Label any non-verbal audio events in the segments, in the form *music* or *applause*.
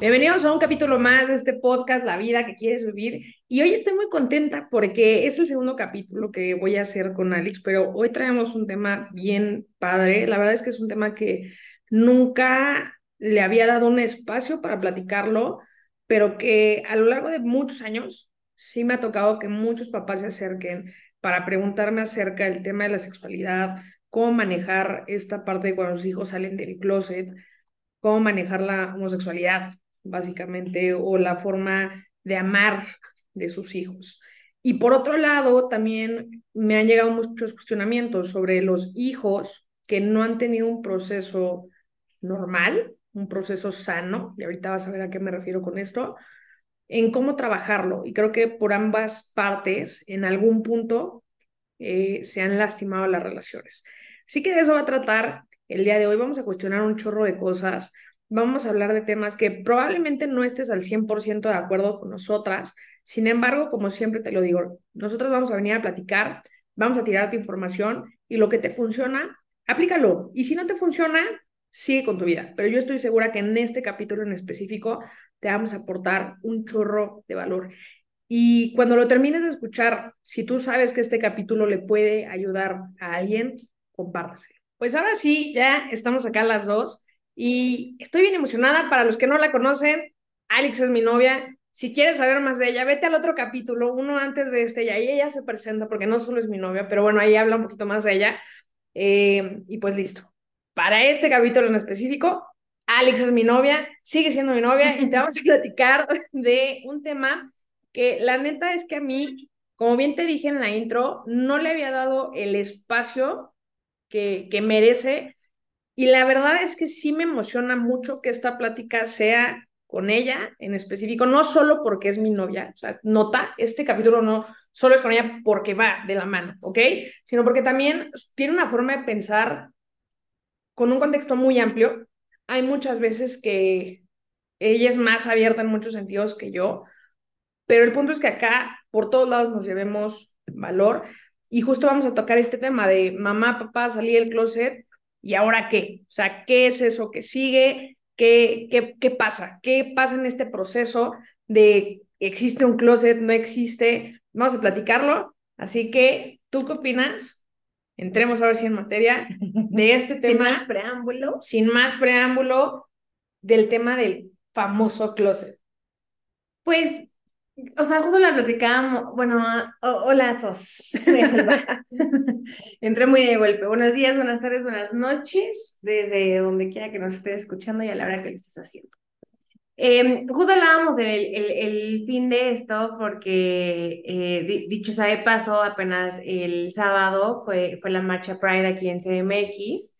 Bienvenidos a un capítulo más de este podcast, La vida que quieres vivir. Y hoy estoy muy contenta porque es el segundo capítulo que voy a hacer con Alex, pero hoy traemos un tema bien padre. La verdad es que es un tema que nunca le había dado un espacio para platicarlo, pero que a lo largo de muchos años sí me ha tocado que muchos papás se acerquen para preguntarme acerca del tema de la sexualidad, cómo manejar esta parte de cuando los hijos salen del closet, cómo manejar la homosexualidad, básicamente, o la forma de amar de sus hijos. Y por otro lado, también me han llegado muchos cuestionamientos sobre los hijos que no han tenido un proceso normal, un proceso sano, y ahorita vas a ver a qué me refiero con esto, en cómo trabajarlo. Y creo que por ambas partes, en algún punto, eh, se han lastimado las relaciones. Así que de eso va a tratar el día de hoy. Vamos a cuestionar un chorro de cosas vamos a hablar de temas que probablemente no estés al 100% de acuerdo con nosotras. Sin embargo, como siempre te lo digo, nosotros vamos a venir a platicar, vamos a tirarte información y lo que te funciona, aplícalo. Y si no te funciona, sigue con tu vida. Pero yo estoy segura que en este capítulo en específico te vamos a aportar un chorro de valor. Y cuando lo termines de escuchar, si tú sabes que este capítulo le puede ayudar a alguien, compártaselo. Pues ahora sí, ya estamos acá las dos y estoy bien emocionada. Para los que no la conocen, Alex es mi novia. Si quieres saber más de ella, vete al otro capítulo, uno antes de este, y ahí ella se presenta, porque no solo es mi novia, pero bueno, ahí habla un poquito más de ella. Eh, y pues listo. Para este capítulo en específico, Alex es mi novia, sigue siendo mi novia, y te vamos a *laughs* platicar de un tema que la neta es que a mí, como bien te dije en la intro, no le había dado el espacio que, que merece y la verdad es que sí me emociona mucho que esta plática sea con ella en específico, no solo porque es mi novia, o sea, nota, este capítulo no solo es con ella porque va de la mano, ¿ok? Sino porque también tiene una forma de pensar con un contexto muy amplio. Hay muchas veces que ella es más abierta en muchos sentidos que yo, pero el punto es que acá por todos lados nos llevemos valor y justo vamos a tocar este tema de mamá, papá, salí del closet ¿Y ahora qué? O sea, ¿qué es eso que sigue? ¿Qué, qué, qué pasa? ¿Qué pasa en este proceso de existe un closet, no existe? Vamos a platicarlo. Así que, ¿tú qué opinas? Entremos a ver si en materia de este *laughs* tema. Sin más preámbulo. Sin más preámbulo del tema del famoso closet. Pues o sea, justo la platicábamos, bueno, hola a todos. *laughs* Entré muy de golpe. Buenos días, buenas tardes, buenas noches, desde donde quiera que nos estés escuchando y a la hora que lo estés haciendo. Eh, justo hablábamos del el, el, fin de esto porque, eh, dicho sea de paso, apenas el sábado fue, fue la marcha Pride aquí en CMX.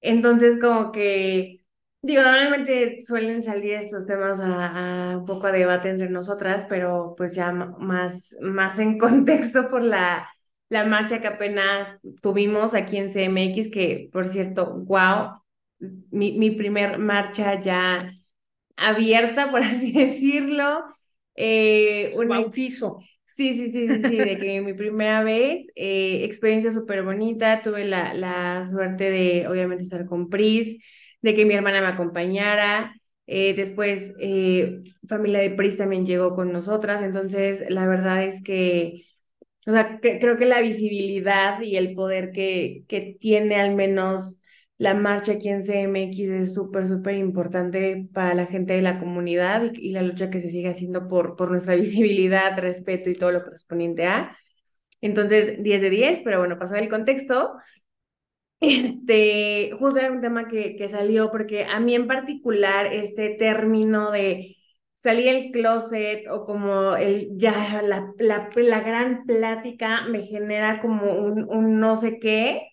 Entonces, como que Digo, normalmente suelen salir estos temas a, un poco a debate entre nosotras, pero pues ya más, más en *laughs* contexto por la, la marcha que apenas tuvimos aquí en CMX, que por cierto, wow, mi, mi primer marcha ya abierta, por *laughs* así decirlo. Eh, un bautizo. Sí, sí, sí, sí, sí, de que mi primera vez, eh, experiencia súper bonita, tuve la, la suerte de obviamente estar con Pris de que mi hermana me acompañara. Eh, después, eh, familia de Pris también llegó con nosotras. Entonces, la verdad es que, o sea, creo que la visibilidad y el poder que, que tiene al menos la marcha aquí en CMX es súper, súper importante para la gente de la comunidad y, y, la lucha que se sigue haciendo por, por nuestra *laughs* visibilidad, respeto y todo lo correspondiente a. Entonces, 10 de 10, pero bueno, pasado el contexto, *laughs* este, justo era un tema que, que salió porque a mí en particular este término de salir del closet o como el ya la, la, la gran plática me genera como un, un no sé qué.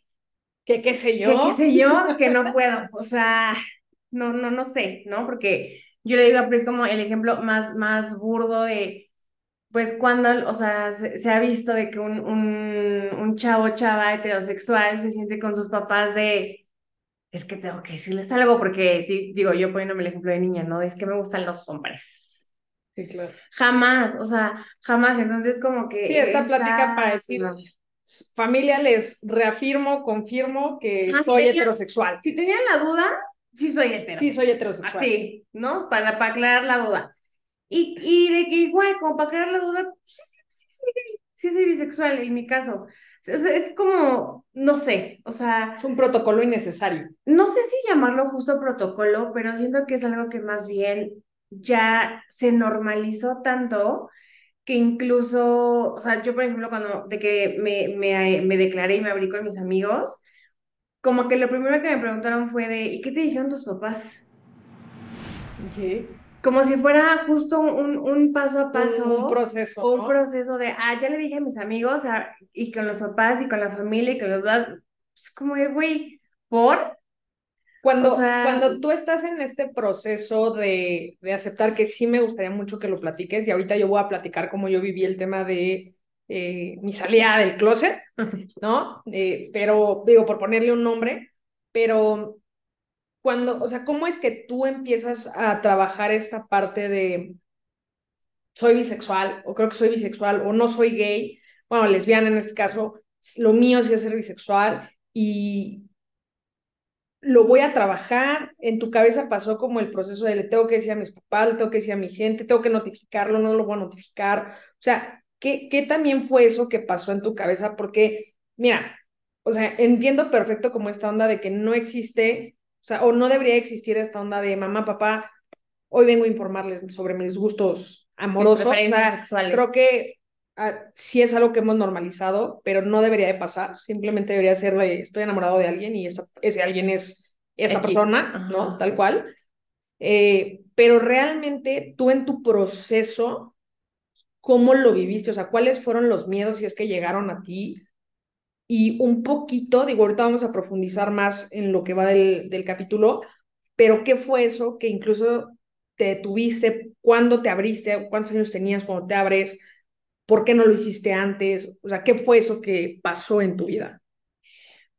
¿Qué, qué sé yo? ¿Qué, qué sé yo? *laughs* que no puedo. O sea, no, no, no sé, ¿no? Porque yo le digo a Pris como el ejemplo más, más burdo de pues cuando, o sea, se, ha visto de que un, un, un chavo chava heterosexual se siente con sus papás de, es que tengo que decirles algo porque, digo, yo poniéndome el ejemplo de niña, ¿no? Es que me gustan los hombres. Sí, claro. Jamás, o sea, jamás. Entonces, como que. Sí, esta plática para decir, familia, les reafirmo, confirmo que soy heterosexual. Si tenían la duda, sí soy hetero. Sí, soy heterosexual. Así, ¿no? Para, para aclarar la duda. Y, y de que igual, como para aclarar la duda, sí, sí, sí, sí, sí soy bisexual en mi caso. Es, es como, no sé, o sea, Es un protocolo innecesario. no sé si llamarlo justo protocolo, pero siento que es algo que más bien ya se normalizó tanto que incluso, o sea, yo por ejemplo cuando de que me, me, me declaré y me abrí con mis amigos, como que lo primero que me preguntaron fue de, ¿y qué te dijeron tus papás? Como si fuera justo un, un paso a paso. Un proceso. un ¿no? proceso de, ah, ya le dije a mis amigos, ah, y con los papás, y con la familia, y con los dos, es como de, güey, ¿por? Cuando, O sea- cuando tú estás en este proceso de, de aceptar que sí me gustaría mucho que lo platiques, y ahorita yo voy a platicar cómo yo viví el tema de eh, mi salida del closet, *laughs* ¿no? Eh, pero, digo, por ponerle un nombre, pero cuando, o sea, ¿cómo es que tú empiezas a trabajar esta parte de soy bisexual, o creo que soy bisexual, o no soy gay, bueno, lesbiana en este caso, lo mío sí es ser bisexual, y lo voy a trabajar, en tu cabeza pasó como el proceso de le tengo que decir a mis papás, le tengo que decir a mi gente, tengo que notificarlo, no lo voy a notificar, o sea, ¿qué, qué también fue eso que pasó en tu cabeza? Porque, mira, o sea, entiendo perfecto como esta onda de que no existe, o sea, o no debería existir esta onda de mamá, papá, hoy vengo a informarles sobre mis gustos amorosos, o preferencias sea, sexuales. creo que ah, sí es algo que hemos normalizado, pero no debería de pasar, simplemente debería ser de estoy enamorado de alguien y esa- ese alguien es esta persona, ¿no? Tal cual. Eh, pero realmente tú en tu proceso, ¿cómo lo viviste? O sea, ¿cuáles fueron los miedos si es que llegaron a ti? Y un poquito, digo, ahorita vamos a profundizar más en lo que va del, del capítulo, pero ¿qué fue eso que incluso te detuviste? ¿Cuándo te abriste? ¿Cuántos años tenías cuando te abres? ¿Por qué no lo hiciste antes? O sea, ¿qué fue eso que pasó en tu vida?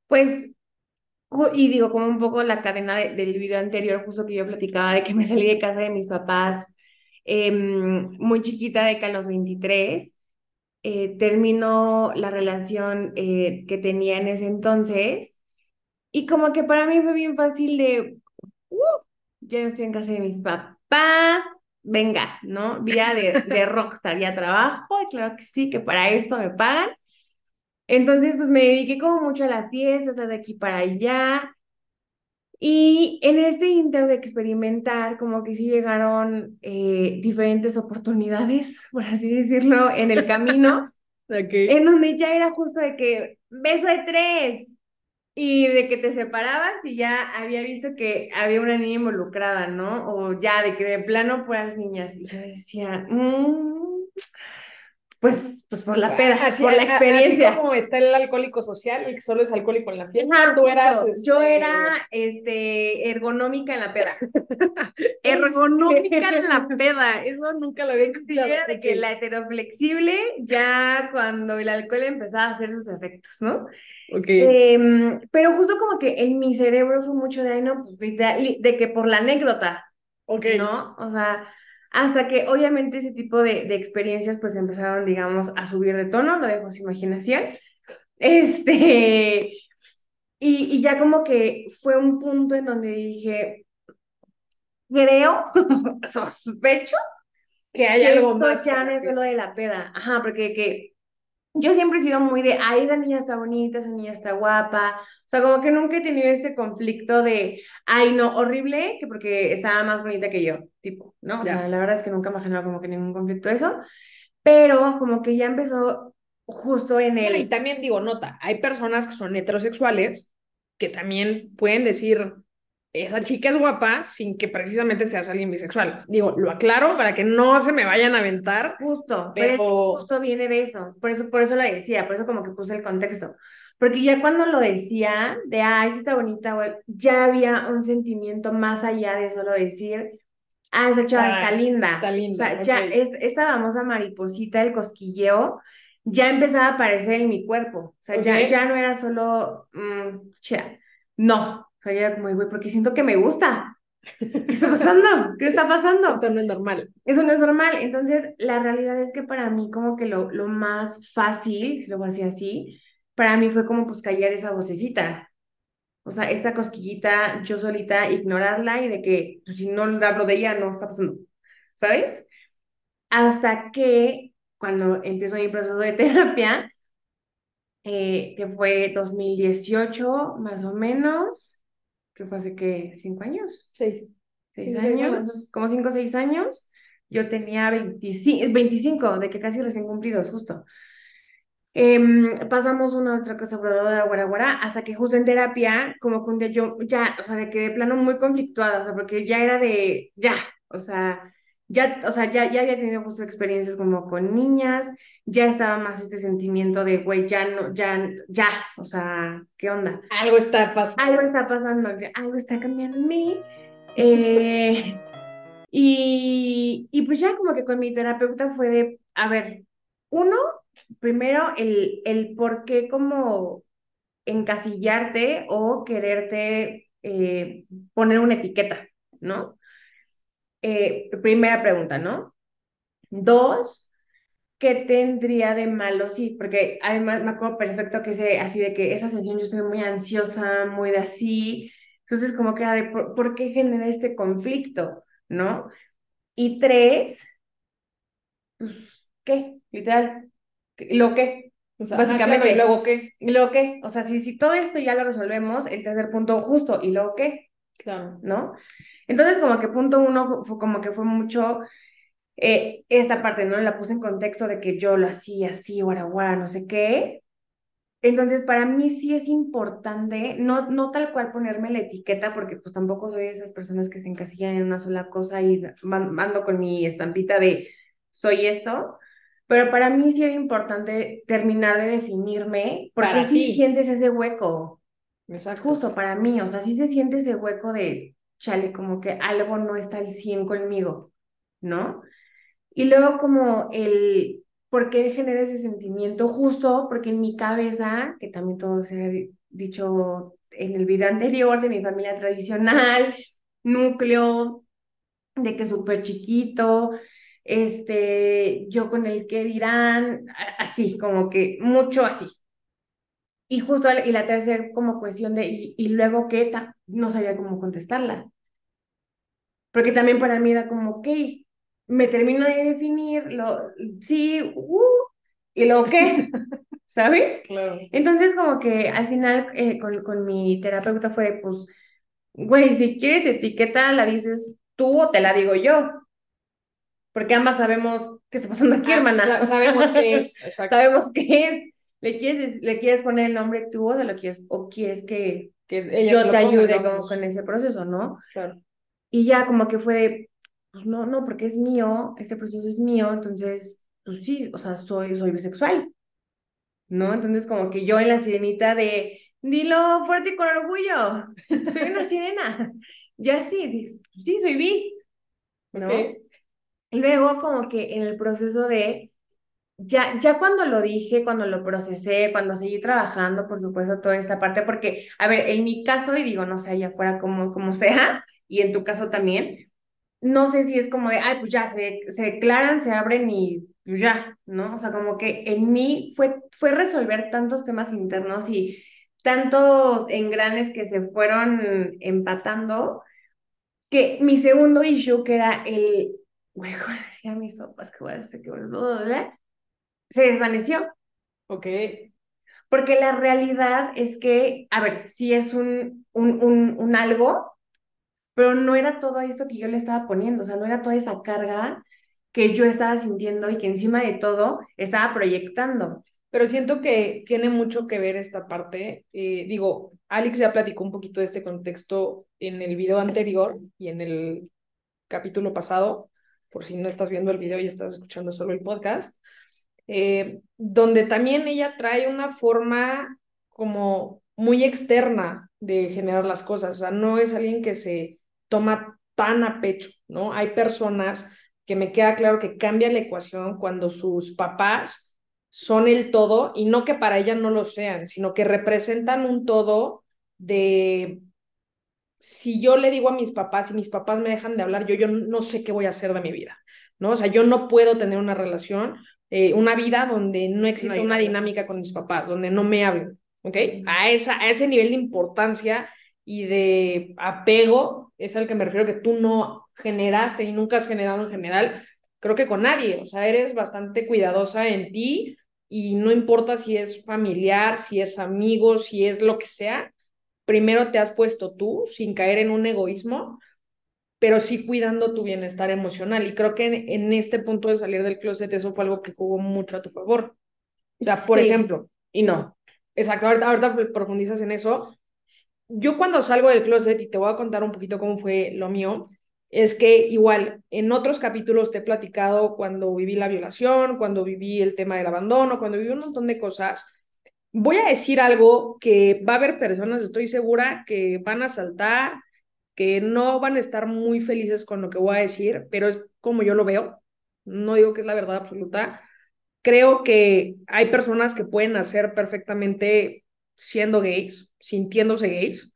Pues, y digo, como un poco la cadena de- del video anterior, justo que yo platicaba de que me salí de casa de mis papás em, muy chiquita, de que a los 23 eh, terminó la relación eh, que tenía en ese entonces. Y como que para mí fue bien fácil de, uh, ya no estoy en casa de mis papás, venga, ¿no? Vida de, de rockstar, ya trabajo, claro que sí, que para esto me pagan. Entonces, pues me dediqué como mucho a la fiesta, de aquí para allá. Y en este inter de experimentar, como que sí llegaron eh, diferentes oportunidades, por así decirlo, en el camino, *laughs* en donde ya era justo de que beso de tres y de que te separabas y ya había visto que había una niña involucrada, ¿no? O ya de que de plano puras niñas. Y yo decía, "Mm, pues, pues por la peda, Así- por la a- así experiencia. como está el alcohólico social, el que solo es alcohólico en la fiesta, tú eras... justo. Yo este, era este, ergonómica en la peda. *laughs* ergonómica en la peda, eso nunca lo había escuchado. de que la heteroflexible ya cuando el alcohol empezaba a hacer sus efectos, ¿no? Ok. Em, pero justo como que en mi cerebro fue mucho de, ay, no, pues, literal, de que por la anécdota, ok. ¿no? O sea, hasta que obviamente ese tipo de, de experiencias pues empezaron, digamos, a subir de tono, lo dejo a su imaginación. Este, y, y ya como que fue un punto en donde dije, creo, *laughs* sospecho Que hay algo esto más. ya no es solo de la peda. Ajá, porque que yo siempre he sido muy de, ay, esa niña está bonita, esa niña está guapa. O sea, como que nunca he tenido este conflicto de, ay, no, horrible, que porque estaba más bonita que yo, tipo, ¿no? O Ya. sea, la verdad es que nunca me ha generado como que ningún conflicto eso. Pero como que ya empezó justo en Bueno, y el... también digo, nota, hay personas que son heterosexuales que también pueden decir, esa chica es guapa sin que precisamente seas alguien bisexual. Digo, lo aclaro para que no se me vayan a aventar. Justo, pero es que Pero- justo viene de eso, por eso, por eso la decía, por eso como que puse el contexto, porque ya cuando lo decía, de, ay, sí está bonita, güey, ya había un sentimiento más allá de solo decir, ah, esa chava Está- está linda, está linda, o sea, ya es, esta famosa mariposita, el cosquilleo, ya empezaba a aparecer en mi cuerpo, o sea, ya, ya no era solo, mm, chea, no, o sea, ya era como, güey, porque siento que me gusta, ¿qué está pasando? ¿Qué está pasando? Esto no es normal. Eso no es normal. Entonces, la realidad es que para mí como que lo, lo más fácil, si lo voy a decir así, para mí fue como pues callar esa vocecita. O sea, esta cosquillita, yo solita, ignorarla y de que pues, si no hablo de ella, no está pasando, ¿sabes? Hasta que cuando empiezo mi proceso de *laughs* terapia, eh, que fue 2018 más o menos, que fue hace que cinco años. Seis. Seis años, como cinco o seis años. Yo tenía 25, 25, de que casi recién cumplidos, justo. Em, pasamos una otra cosa de guaraguara, hasta que justo en terapia, como que un día yo ya, o sea, de que de plano muy conflictuada, o sea, porque ya era de, ya, o sea, ya, o sea, ya, ya había tenido justo experiencias como con niñas, ya estaba más este sentimiento de, güey, ya no, ya, ya, o sea, ¿qué onda? Algo está pasando. Algo está pasando, algo está cambiando en mí. Eh, y, y pues ya como que con mi terapeuta fue de, a ver, uno, primero el, el por qué como encasillarte o quererte eh, poner una etiqueta, ¿no? Eh, primera pregunta, ¿no? Dos, ¿qué tendría de malo? Sí, porque además me acuerdo perfecto que sé así de que esa sesión yo estoy muy ansiosa, muy de así, entonces como que era de por, qué genera este conflicto, ¿no? Y tres, pues, ¿qué? Literal, ¿lo qué? Básicamente. ¿Y luego qué? ¿Y luego qué? O sea, si, si todo esto ya lo resolvemos, el tercer punto justo, ¿y luego qué? Claro. ¿No? Entonces, como que punto uno fue como que fue mucho eh, esta parte, ¿no? La puse en contexto de que yo lo hacía así, guara, guara, no sé qué. Entonces, para mí sí es importante, no, no tal cual ponerme la etiqueta, porque pues tampoco soy de esas personas que se encasillan en una sola cosa y mando con mi estampita de soy esto, pero para mí sí era importante terminar de definirme, porque sí sientes ese hueco. Exacto. Justo para mí, o sea, sí se siente ese hueco de, chale, como que algo no está al 100 conmigo, ¿no? Y luego como el, ¿por qué genera ese sentimiento? Justo porque en mi cabeza, que también todo se ha dicho en el video anterior de mi familia tradicional, *laughs* núcleo, de que súper chiquito, este, yo con el que dirán, así, como que mucho así. Y justo, y la tercera como cuestión de, y, y luego qué, no sabía cómo contestarla. Porque también para mí era como, ok, me termino de definir, lo, sí, uh, y luego qué, *laughs* ¿sabes? Claro. Entonces como que al final eh, con, con mi terapeuta fue, pues, güey, si quieres etiqueta, la dices tú o te la digo yo. Porque ambas sabemos qué está pasando aquí, ah, hermana. sabemos qué es. *laughs* Sabemos qué es. ¿Le quieres, ¿Le quieres poner el nombre tú o, lo quieres, o quieres que, que yo te ayude como con ese proceso, ¿no? Claro. Y ya como que fue de, pues no, no, porque es mío, este proceso es mío, entonces, pues sí, o sea, soy, soy bisexual, ¿no? Entonces como que yo en la sirenita de, dilo fuerte y con orgullo, *laughs* soy una sirena, ya sí, sí, soy bi, ¿no? Luego como que en el proceso de, ya, ya cuando lo dije, cuando lo procesé, cuando seguí trabajando, por supuesto, toda esta parte, porque, a ver, en mi caso, y digo, no sé, allá afuera como, como sea, y en tu caso también, no sé si es como de, ay, pues ya, se, se declaran, se abren y pues ya, ¿no? O sea, como que en mí fue, fue resolver tantos temas internos y tantos engranes que se fueron empatando, que mi segundo issue, que era el, güey, *laughs* decía mis papás que voy a hacer que se desvaneció. Ok. Porque la realidad es que, a ver, si es un, un, un, un algo, pero no era todo esto que yo le estaba poniendo, o sea, no era toda esa carga que yo estaba sintiendo y que encima de todo estaba proyectando. Pero siento que tiene mucho que ver esta parte. Eh, digo, Alex ya platicó un poquito de este contexto en el video anterior y en el capítulo pasado, por si no estás viendo el video y estás escuchando solo el podcast, eh, donde también ella trae una forma como muy externa de generar las cosas. O sea, no es alguien que se toma tan a pecho, ¿no? Hay personas que me queda claro que cambia la ecuación cuando sus papás son el todo y no que para ella no lo sean, sino que representan un todo de si yo le digo a mis papás y mis papás me dejan de hablar, yo, yo no sé qué voy a hacer de mi vida, ¿no? O sea, yo no puedo tener una relación, eh, una vida donde no existe una dinámica con mis papás, donde no me hablen. ¿ok? A, esa, a ese nivel de importancia y de apego es al que me refiero que tú no generaste y nunca has generado en general, creo que con nadie, o sea, eres bastante cuidadosa en ti y no importa si es familiar, si es amigo, si es lo que sea, primero te has puesto tú sin caer en un egoísmo, pero sí cuidando tu bienestar emocional. Y creo que en, este punto de salir del closet eso fue algo que jugó mucho a tu favor. O sea, por ejemplo. Y no. Exacto, ahorita, ahorita profundizas en eso. Yo cuando salgo del closet, y te voy a contar un poquito cómo fue lo mío, es que igual en otros capítulos te he platicado cuando viví la violación, cuando viví el tema del abandono, cuando viví un montón de cosas. Voy a decir algo que va a haber personas, estoy segura, que van a saltar, que no van a estar muy felices con lo que voy a decir, pero es como yo lo veo. No digo que es la verdad absoluta. Creo que hay personas que pueden hacer perfectamente siendo gays, sintiéndose gays,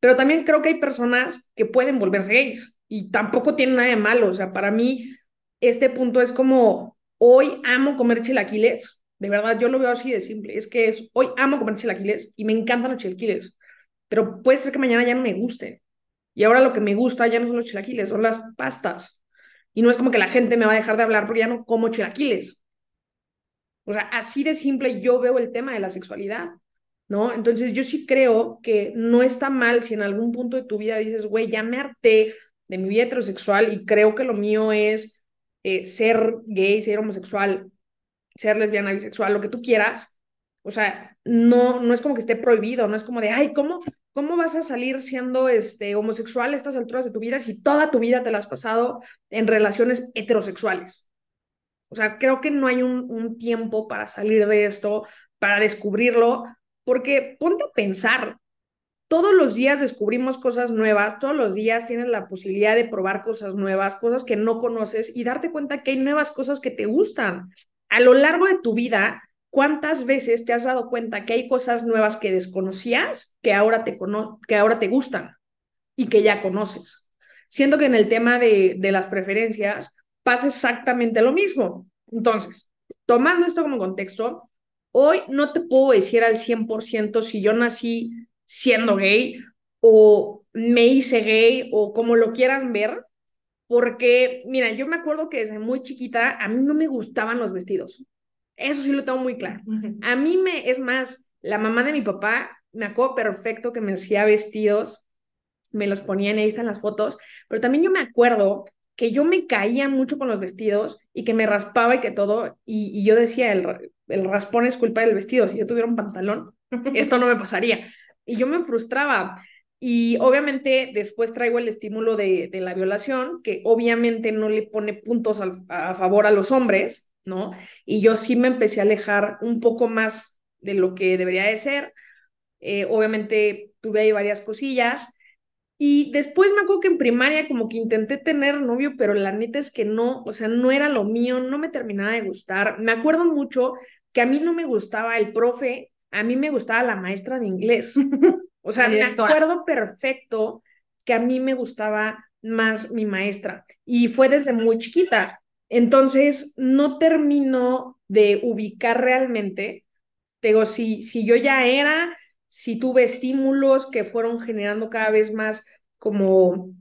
pero también creo que hay personas que pueden volverse gays y tampoco tiene nada de malo. O sea, para mí este punto es como, hoy amo comer chilaquiles. De verdad, yo lo veo así de simple. Es que es, hoy amo comer chilaquiles y me encantan los chilaquiles. Pero puede ser que mañana ya no me guste. Y ahora lo que me gusta ya no son los chilaquiles, son las pastas. Y no es como que la gente me va a dejar de hablar porque ya no como chilaquiles. O sea, así de simple yo veo el tema de la sexualidad. ¿No? Entonces yo sí creo que no está mal si en algún punto de tu vida dices, güey, ya me harté de mi vida heterosexual y creo que lo mío es eh, ser gay, ser homosexual, ser lesbiana, bisexual, lo que tú quieras. O sea, no, no es como que esté prohibido, no es como de, ay, ¿cómo, cómo vas a salir siendo este, homosexual a estas alturas de tu vida si toda tu vida te la has pasado en relaciones heterosexuales? O sea, creo que no hay un, un tiempo para salir de esto, para descubrirlo, porque ponte a pensar, todos los días descubrimos cosas nuevas, todos los días tienes la posibilidad de probar cosas nuevas, cosas que no conoces y darte cuenta que hay nuevas cosas que te gustan. A lo largo de tu vida, ¿cuántas veces te has dado cuenta que hay cosas nuevas que desconocías que ahora te, que ahora te gustan y que ya conoces? Siento que en el tema de, de las preferencias pasa exactamente lo mismo. Entonces, tomando esto como contexto, hoy no te puedo decir al 100% si yo nací siendo gay o me hice gay o como lo quieran ver, porque, mira, yo me acuerdo que desde muy chiquita a mí no me gustaban los vestidos. Eso sí lo tengo muy claro. A mí me, es más, la mamá de mi papá, me acuerdo perfecto que me hacía vestidos, me los ponía en ahí están las fotos, pero también yo me acuerdo que yo me caía mucho con los vestidos y que me raspaba y que todo, y, yo decía, el, el raspón es culpa del vestido, si yo tuviera un pantalón, esto no me pasaría y yo me frustraba. Y obviamente después traigo el estímulo de, de la violación, que obviamente no le pone puntos a, favor a los hombres, ¿no? Y yo sí me empecé a alejar un poco más de lo que debería de ser. Eh, obviamente tuve ahí varias cosillas. Y después me acuerdo que en primaria como que intenté tener novio, pero la neta es que no, o sea, no era lo mío, no me terminaba de gustar. Me acuerdo mucho que a mí no me gustaba el profe a mí me gustaba la maestra de inglés. *laughs* o sea, me acuerdo perfecto que a mí me gustaba más mi maestra y fue desde muy chiquita. Entonces, no termino de ubicar realmente, digo, si, si yo ya era, si tuve estímulos que fueron generando cada vez más como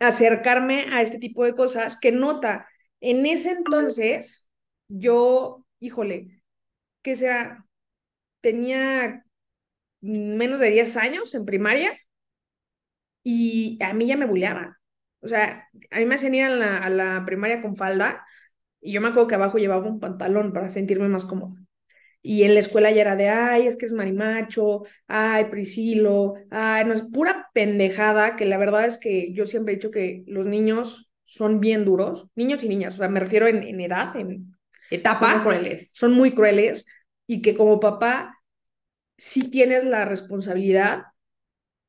acercarme a este tipo de cosas, que nota, en ese entonces, yo, híjole, que sea, tenía menos de 10 años en primaria y a mí ya me bulleaba. O sea, a mí me hacían ir a la, a la primaria con falda y yo me acuerdo que abajo llevaba un pantalón para sentirme más cómoda. Y en la escuela ya era de, ay, es que es marimacho, ay, Priscilo, ay, no es pura pendejada, que la verdad es que yo siempre he dicho que los niños son bien duros, niños y niñas, o sea, me refiero en, en edad, en etapa, son crueles. Son muy crueles y que como papá sí tienes la responsabilidad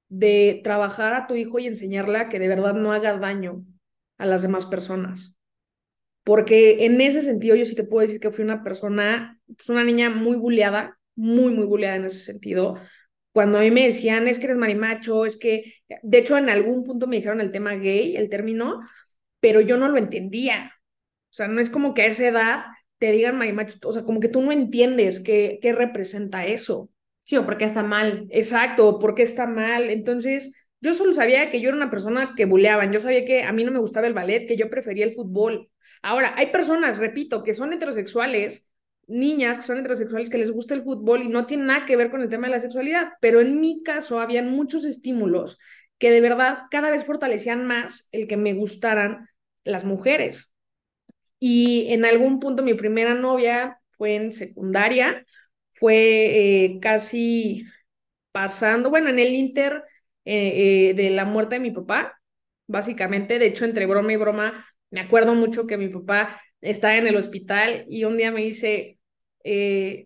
de trabajar a tu hijo y enseñarle a que de verdad no haga daño a las demás personas. Porque en ese sentido yo sí te puedo decir que fui una persona, pues una niña muy bulleada, muy, muy bulleada en ese sentido. Cuando a mí me decían, es que eres marimacho, es que, de hecho en algún punto me dijeron el tema gay, el término, pero yo no lo entendía. O sea, no es como que a esa edad te digan marimacho, o sea, como que tú no entiendes qué, qué representa eso. Sí, o porque está mal. Exacto, porque está mal. Entonces, yo solo sabía que yo era una persona que buleaban, yo sabía que a mí no me gustaba el ballet, que yo prefería el fútbol. Ahora, hay personas, repito, que son heterosexuales, niñas que son heterosexuales, que les gusta el fútbol y no tiene nada que ver con el tema de la sexualidad, pero en mi caso habían muchos estímulos que de verdad cada vez fortalecían más el que me gustaran las mujeres. Y en algún punto mi primera novia fue en secundaria, fue eh, casi pasando, bueno, en el inter eh, eh, de la muerte de mi papá, básicamente, de hecho, entre broma y broma, me acuerdo mucho que mi papá estaba en el hospital y un día me dice,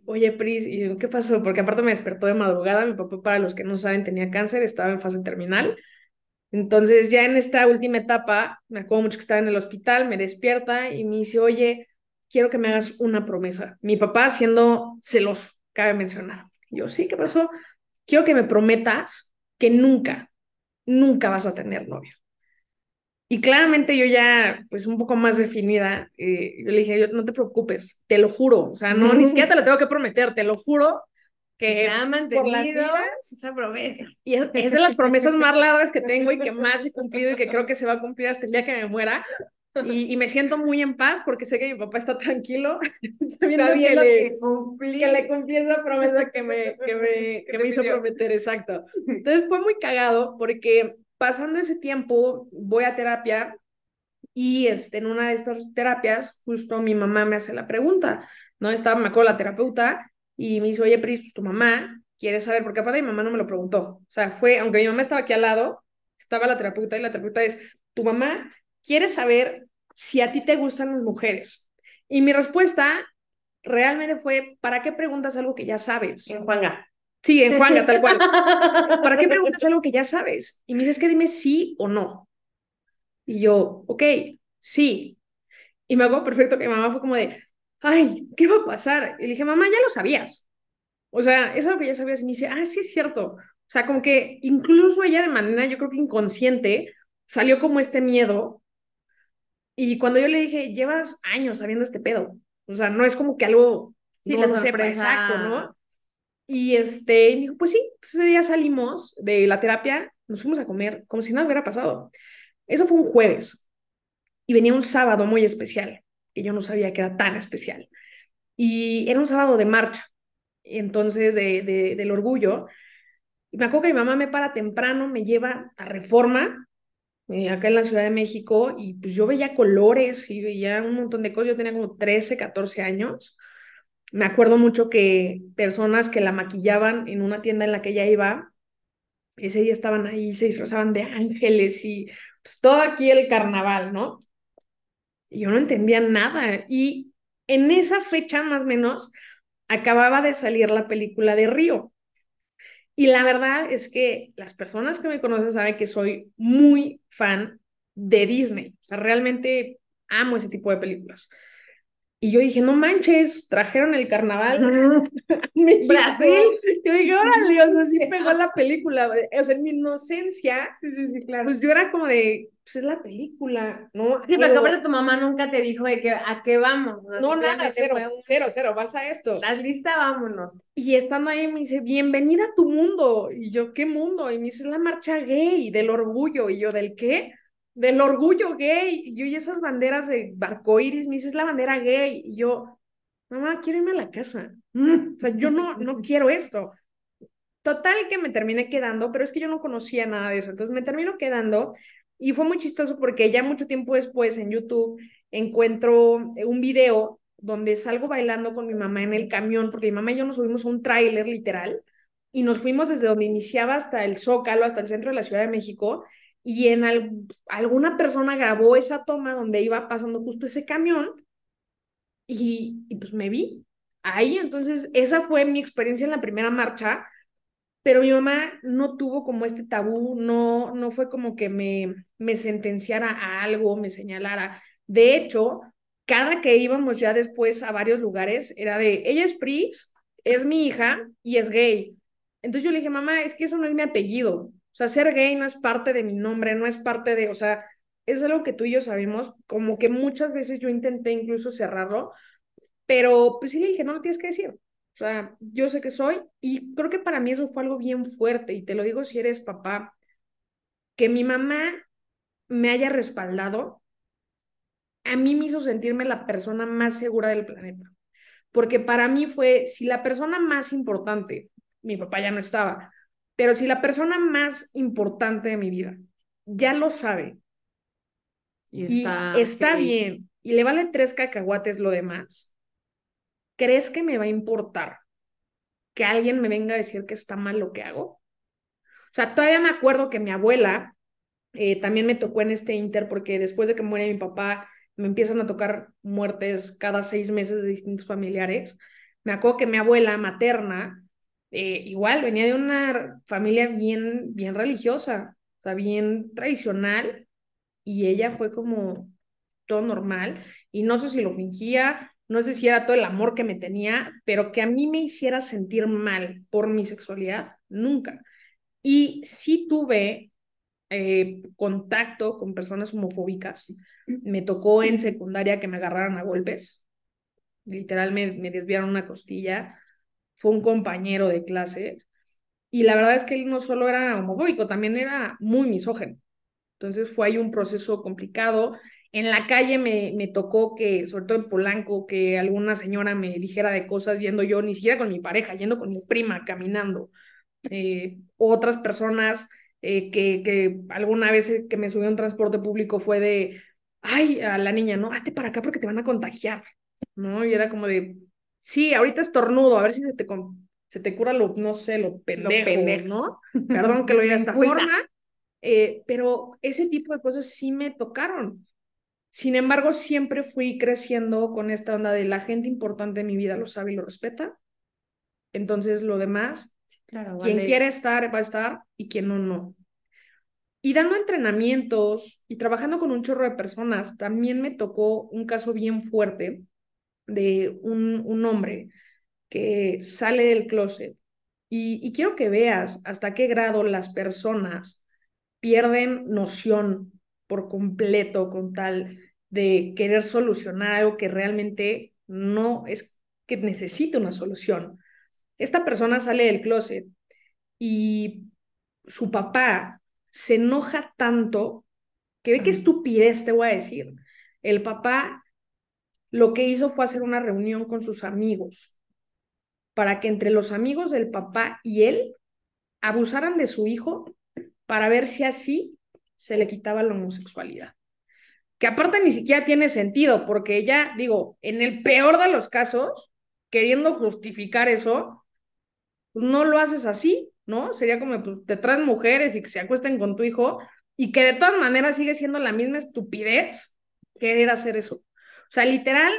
oye, Pris, y ¿qué pasó? Porque aparte me despertó de madrugada, mi papá, para los que no saben, tenía cáncer, estaba en fase terminal. Entonces, ya en esta última etapa, me acuerdo mucho que estaba en el hospital, me despierta y me dice, oye, quiero que me hagas una promesa. Mi papá siendo celoso, cabe mencionar. Yo, sí, ¿qué pasó? Quiero que me prometas que nunca, nunca vas a tener novio. Y claramente yo ya, pues un poco más definida, eh, yo le dije, no te preocupes, te lo juro, o sea, no, ni siquiera te lo tengo que prometer, te lo juro que Se ha mantenido por las vidas, esa promesa. y es, es de las promesas más largas que tengo y que más he cumplido y que creo que se va a cumplir hasta el día que me muera. Y, y me siento muy en paz porque sé que mi papá está tranquilo, sabiendo *laughs* Está que, le, que cumplí. que le cumplí esa promesa que me, *laughs* que me, que me hizo pidió. prometer, exacto. *laughs* Entonces fue muy cagado porque pasando ese tiempo voy a terapia y este, en una de estas terapias justo mi mamá me hace la pregunta, ¿no? Estaba, me acuerdo, la terapeuta y me dice, oye, Pris, pues tu mamá quiere saber, porque aparte mi mamá no me lo preguntó, o sea, fue, aunque mi mamá estaba aquí al lado, estaba la terapeuta y la terapeuta es, tu mamá quiere saber si a ti te gustan las mujeres. Y mi respuesta realmente fue, ¿para qué preguntas algo que ya sabes? En Juanga. Sí, en Juanga, tal cual. *laughs* ¿Para qué preguntas algo que ya sabes? Y me dices que dime sí o no. Y yo, ok, sí. Y me hago perfecto que mi mamá fue como de, ay, ¿qué va a pasar? Y le dije, mamá, ya lo sabías. O sea, es algo que ya sabías. Y me dice, ah, sí es cierto. O sea, como que incluso ella de manera, yo creo que inconsciente, salió como este miedo. Y cuando yo le dije, llevas años sabiendo este pedo. O sea, no es como que algo Sí, no la sepa, exacto, ¿no? Y este, y me dijo, pues sí, pues ese día salimos de la terapia, nos fuimos a comer como si nada hubiera pasado. Eso fue un jueves y venía un sábado muy especial, que yo no sabía que era tan especial. Y era un sábado de marcha, entonces de, de, del orgullo. Y me acuerdo que mi mamá me para temprano, me lleva a Reforma, eh, acá en la Ciudad de México, y pues yo veía colores y veía un montón de cosas. Yo tenía como 13, 14 años. Me acuerdo mucho que personas que la maquillaban en una tienda en la que ella iba, ese día estaban ahí, se disfrazaban de ángeles y pues todo aquí el carnaval, ¿no? Y yo no entendía nada. Y en esa fecha, más o menos, acababa de salir la película de Río. Y la verdad es que las personas que me conocen saben que soy muy fan de Disney. O sea, realmente amo ese tipo de películas. Y yo dije, no manches, trajeron el carnaval a. *laughs* Brasil. Yo dije, órale, o sea, sí *laughs* pegó la película. O sea, en mi inocencia, Sí, sí, sí, claro. pues yo era como de, pues es la película, ¿no? Sí, pero aparte tu mamá nunca te dijo de que a qué vamos. O sea, no, nada, cero, un- cero, cero, vas a esto. ¿Estás lista? Vámonos. Y estando ahí me dice, bienvenida a tu mundo. Y yo, ¿qué mundo? Y me dice, es la marcha gay del orgullo. Y yo, ¿del qué? Del orgullo gay. Y yo, y esas banderas de barcoiris, me dice, es la bandera gay. Y yo, mamá, quiero irme a la casa. O sea, yo no, no quiero esto. Total que me terminé quedando, pero es que yo no conocía nada de eso. Entonces me termino quedando y fue muy chistoso porque ya mucho tiempo después en YouTube encuentro un video donde salgo bailando con mi mamá en el camión, porque mi mamá y yo nos subimos a un tráiler literal y nos fuimos desde donde iniciaba hasta el Zócalo, hasta el centro de la Ciudad de México y en al- alguna persona grabó esa toma donde iba pasando justo ese camión y, y pues me vi ahí. Entonces esa fue mi experiencia en la primera marcha pero mi mamá no tuvo como este tabú, no, no fue como que me, me sentenciara a algo, me señalara. De hecho, cada que íbamos ya después a varios lugares, era de, ella es Pris, es mi hija y es gay. Entonces yo le dije, mamá, es que eso no es mi apellido. O sea, ser gay no es parte de mi nombre, no es parte de, o sea, es algo que tú y yo sabemos, como que muchas veces yo intenté incluso cerrarlo, pero pues sí le dije, no lo tienes que decir. O sea, yo sé que soy y creo que para mí eso fue algo bien fuerte y te lo digo si eres papá, que mi mamá me haya respaldado, a mí me hizo sentirme la persona más segura del planeta. Porque para mí fue, si la persona más importante, mi papá ya no estaba, pero si la persona más importante de mi vida ya lo sabe y está, bien y le vale tres cacahuates lo demás, ¿crees que me va a importar que alguien me venga a decir que está mal lo que hago? O sea, todavía me acuerdo que mi abuela eh, también me tocó en este inter porque después de que muere mi papá, me empiezan a tocar muertes cada seis meses de distintos familiares. Me acuerdo que mi abuela materna, eh, igual, venía de una familia bien, bien religiosa, o sea, bien tradicional, y ella fue como todo normal, y no sé si lo fingía, no sé si era todo el amor que me tenía, pero que a mí me hiciera sentir mal por mi sexualidad, nunca. Y sí tuve eh, contacto con personas homofóbicas. Me tocó en secundaria que me agarraran a golpes. Literal, me, me desviaron una costilla. Fue un compañero de clase. Y la verdad es que él no solo era homofóbico, también era muy misógeno. Entonces fue ahí un proceso complicado. En la calle me, me tocó que, sobre todo en Polanco, que alguna señora me dijera de cosas yendo yo, ni siquiera con mi pareja, yendo con mi prima, caminando. Eh, otras personas eh, que, que alguna vez que me subí a un transporte público fue de, ay, a la niña, no, hazte para acá porque te van a contagiar, ¿no? Y era como de, sí, ahorita estornudo, a ver si se te, se te cura lo, no sé, lo pendejo, ¿no? *laughs* Perdón que lo diga de esta forma, eh, pero ese tipo de cosas sí me tocaron. Sin embargo, siempre fui creciendo con esta onda de la gente importante en mi vida lo sabe y lo respeta. Entonces, lo demás Claro, quien quiere estar va a estar y quien no, no. Y dando entrenamientos y trabajando con un chorro de personas, también me tocó un caso bien fuerte de un, un hombre que sale del closet. Y, y quiero que veas hasta qué grado las personas pierden noción por completo con tal de querer solucionar algo que realmente no es que necesite una solución. Esta persona sale del closet y su papá se enoja tanto que ve qué estupidez te voy a decir. El papá lo que hizo fue hacer una reunión con sus amigos para que entre los amigos del papá y él abusaran de su hijo para ver si así se le quitaba la homosexualidad. Que aparte ni siquiera tiene sentido, porque ella, digo, en el peor de los casos, queriendo justificar eso, pues, no lo haces así, ¿no? Sería como, pues, te traes mujeres y que se acuesten con tu hijo y que de todas maneras sigue siendo la misma estupidez querer hacer eso. O sea, literal,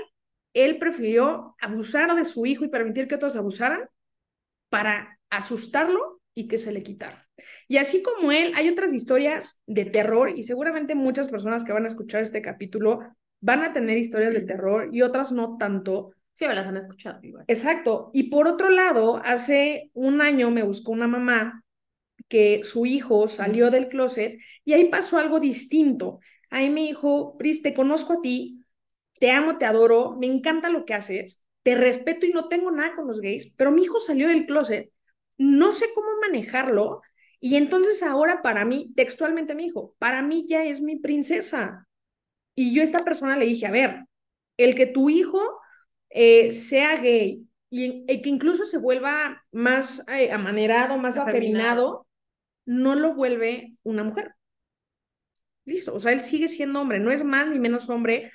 él prefirió abusar de su hijo y permitir que otros abusaran para asustarlo y que se le quitara. Y así como él, hay otras historias de terror y seguramente muchas personas que van a escuchar este capítulo van a tener historias de terror y otras no tanto, Sí, me las han escuchado igual. Exacto. Y por otro lado, hace un año me buscó una mamá que su hijo salió del closet y ahí pasó algo distinto. Ahí me dijo, Pris, te conozco a ti, te amo, te adoro, me encanta lo que haces, te respeto y no tengo nada con los gays, pero mi hijo salió del closet, no sé cómo manejarlo y entonces ahora para mí, textualmente mi hijo, para mí ya es mi princesa. Y yo a esta persona le dije, a ver, el que tu hijo eh, sea gay y, que incluso se vuelva más eh, amanerado, más afeminado, no lo vuelve una mujer. Listo, o sea, él sigue siendo hombre, no es más ni menos hombre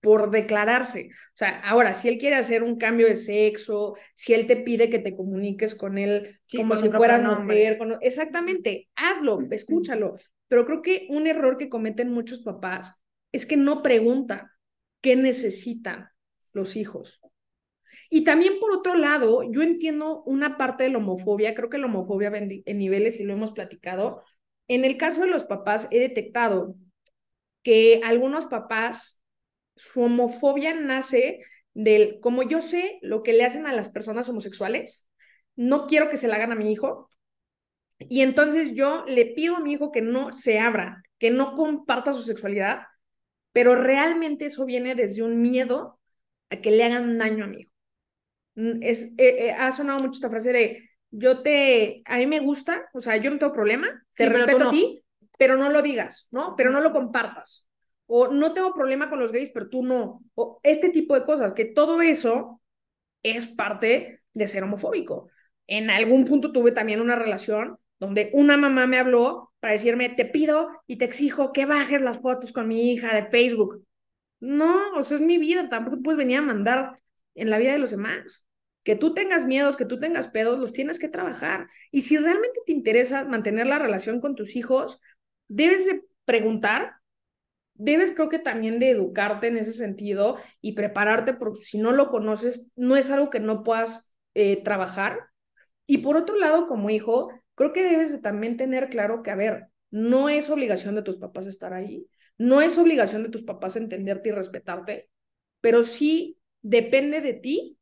por declararse. O sea, ahora, si él quiere hacer un cambio de sexo, si él te pide que te comuniques con él como si fuera mujer, exactamente, hazlo, escúchalo. Pero creo que un error que cometen muchos papás es que no preguntan qué necesitan los hijos. Y también por otro lado, yo entiendo una parte de la homofobia, creo que la homofobia en niveles y lo hemos platicado. En el caso de los papás, he detectado que algunos papás, su homofobia nace del, como yo sé lo que le hacen a las personas homosexuales, no quiero que se la hagan a mi hijo. Y entonces yo le pido a mi hijo que no se abra, que no comparta su sexualidad, pero realmente eso viene desde un miedo a que le hagan daño a mi hijo. mm, es, eh, eh, ha sonado mucho esta frase de yo te, a mí me gusta, o sea, yo no tengo problema, te Sí, respeto no. a ti, pero no lo digas, ¿no? Pero no lo compartas. O no tengo problema con los gays, pero tú no. O este tipo de cosas, que todo eso es parte de ser homofóbico. En algún punto tuve también una relación donde una mamá me habló para decirme, te pido y te exijo que bajes las fotos con mi hija de Facebook. No, o sea, es mi vida, tampoco puedes venir a mandar en la vida de los demás. Que tú tengas miedos, que tú tengas pedos, los tienes que trabajar. Y si realmente te interesa mantener la relación con tus hijos, debes de preguntar, debes creo que también de educarte en ese sentido y prepararte, porque si no lo conoces, no es algo que no puedas eh, trabajar. Y por otro lado, como hijo, creo que debes de también tener claro que, a ver, no es obligación de tus papás estar ahí, no es obligación de tus papás entenderte y respetarte, pero sí depende de ti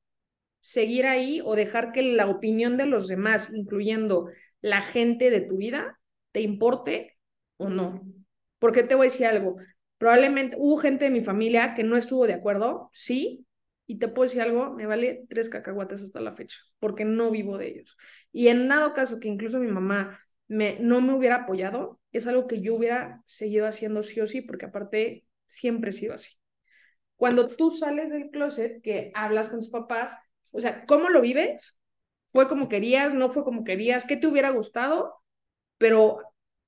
seguir ahí o dejar que la opinión de los demás, incluyendo la gente de tu vida, te importe o no. Porque te voy a decir algo, probablemente hubo gente de mi familia que no estuvo de acuerdo, sí, y te puedo decir algo, me vale tres cacahuates hasta la fecha, porque no vivo de ellos. Y en dado caso que incluso mi mamá me, no me hubiera apoyado, es algo que yo hubiera seguido haciendo sí o sí, porque aparte siempre he sido así. Cuando tú sales del closet, que hablas con tus papás, o sea, ¿cómo lo vives? ¿Fue como querías? ¿No fue como querías? ¿Qué te hubiera gustado? Pero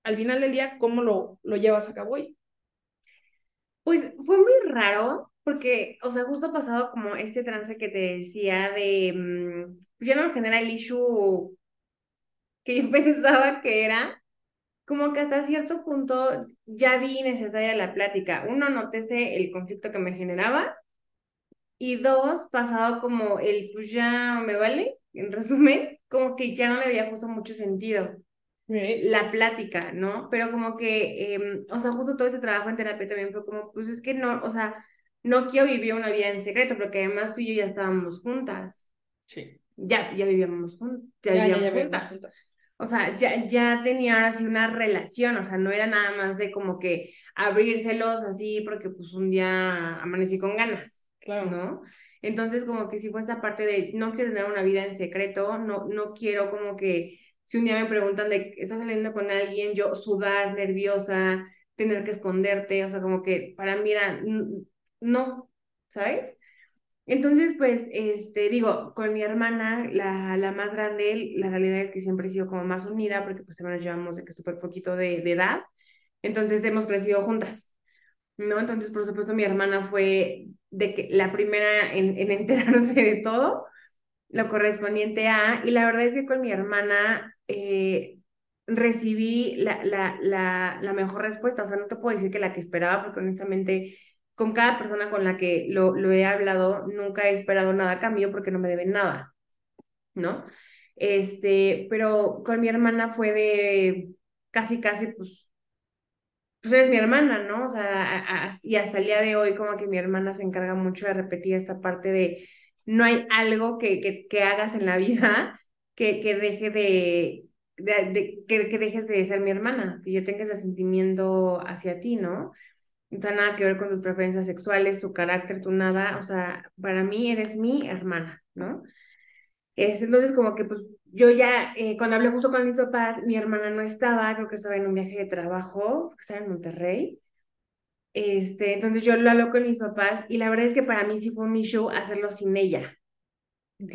al final del día, ¿cómo lo, lo llevas a cabo hoy? Pues fue muy raro, porque, o sea, justo ha pasado como este trance que te decía de, mm, pues ya no me genera el issue que yo *laughs* pensaba que era, como que hasta cierto punto ya vi necesaria la plática. Uno, notése el conflicto que me generaba, y dos, pasado como el, pues ya me vale, en resumen, como que ya no le había justo mucho sentido la plática, ¿no? Pero como que, eh, o sea, justo todo ese trabajo en terapia también fue como, pues es que no, o sea, no quiero vivir una vida en secreto, porque además tú y yo ya estábamos juntas. Sí. Ya, ya vivíamos juntas. Ya, Ya, vivíamos ya vemos juntas. juntas. O sea, ya, ya tenía ahora sí una relación, o sea, no era nada más de como que abrírselos así porque pues un día amanecí con ganas, Claro. ¿no? Entonces como que sí fue esta parte de no quiero tener una vida en secreto, no, no quiero como que si un día me preguntan de estás saliendo con alguien, yo sudar, nerviosa, tener que esconderte, o sea, como que para mí no, ¿sabes? Entonces, pues, este, digo, con mi hermana, la, la más grande, la realidad es que siempre he sido como más unida, porque pues también llevamos de que súper poquito de, de edad, entonces hemos crecido juntas, ¿no? Entonces, por supuesto, mi hermana fue de que la primera en *laughs* enterarse de todo, lo correspondiente a, y la verdad es que con mi hermana eh, recibí la, la, la, la mejor respuesta, o sea, no te puedo decir que la que esperaba, porque honestamente con cada persona con la que lo, lo he hablado, nunca he esperado nada a cambio porque no me deben nada, ¿no? Este, pero con mi hermana fue de casi, casi, pues, pues eres mi hermana, ¿no? O sea, a- a- y hasta el día de hoy como que mi hermana se encarga mucho de repetir esta parte de no hay algo que, que, que hagas en la vida *laughs* que, que deje de, de, que, que dejes de ser mi hermana, que yo tenga ese sentimiento hacia ti, ¿no? No tiene nada que ver con tus preferencias sexuales, tu carácter, tu nada, o sea, para mí eres mi hermana, ¿no? Es, entonces, como que pues yo ya, eh, cuando hablé justo con mis papás, mi hermana no estaba, creo que estaba en un viaje de trabajo, estaba en Monterrey. Este, entonces yo lo hablo con mis papás y la verdad es que para mí sí fue un issue hacerlo sin ella. Ok.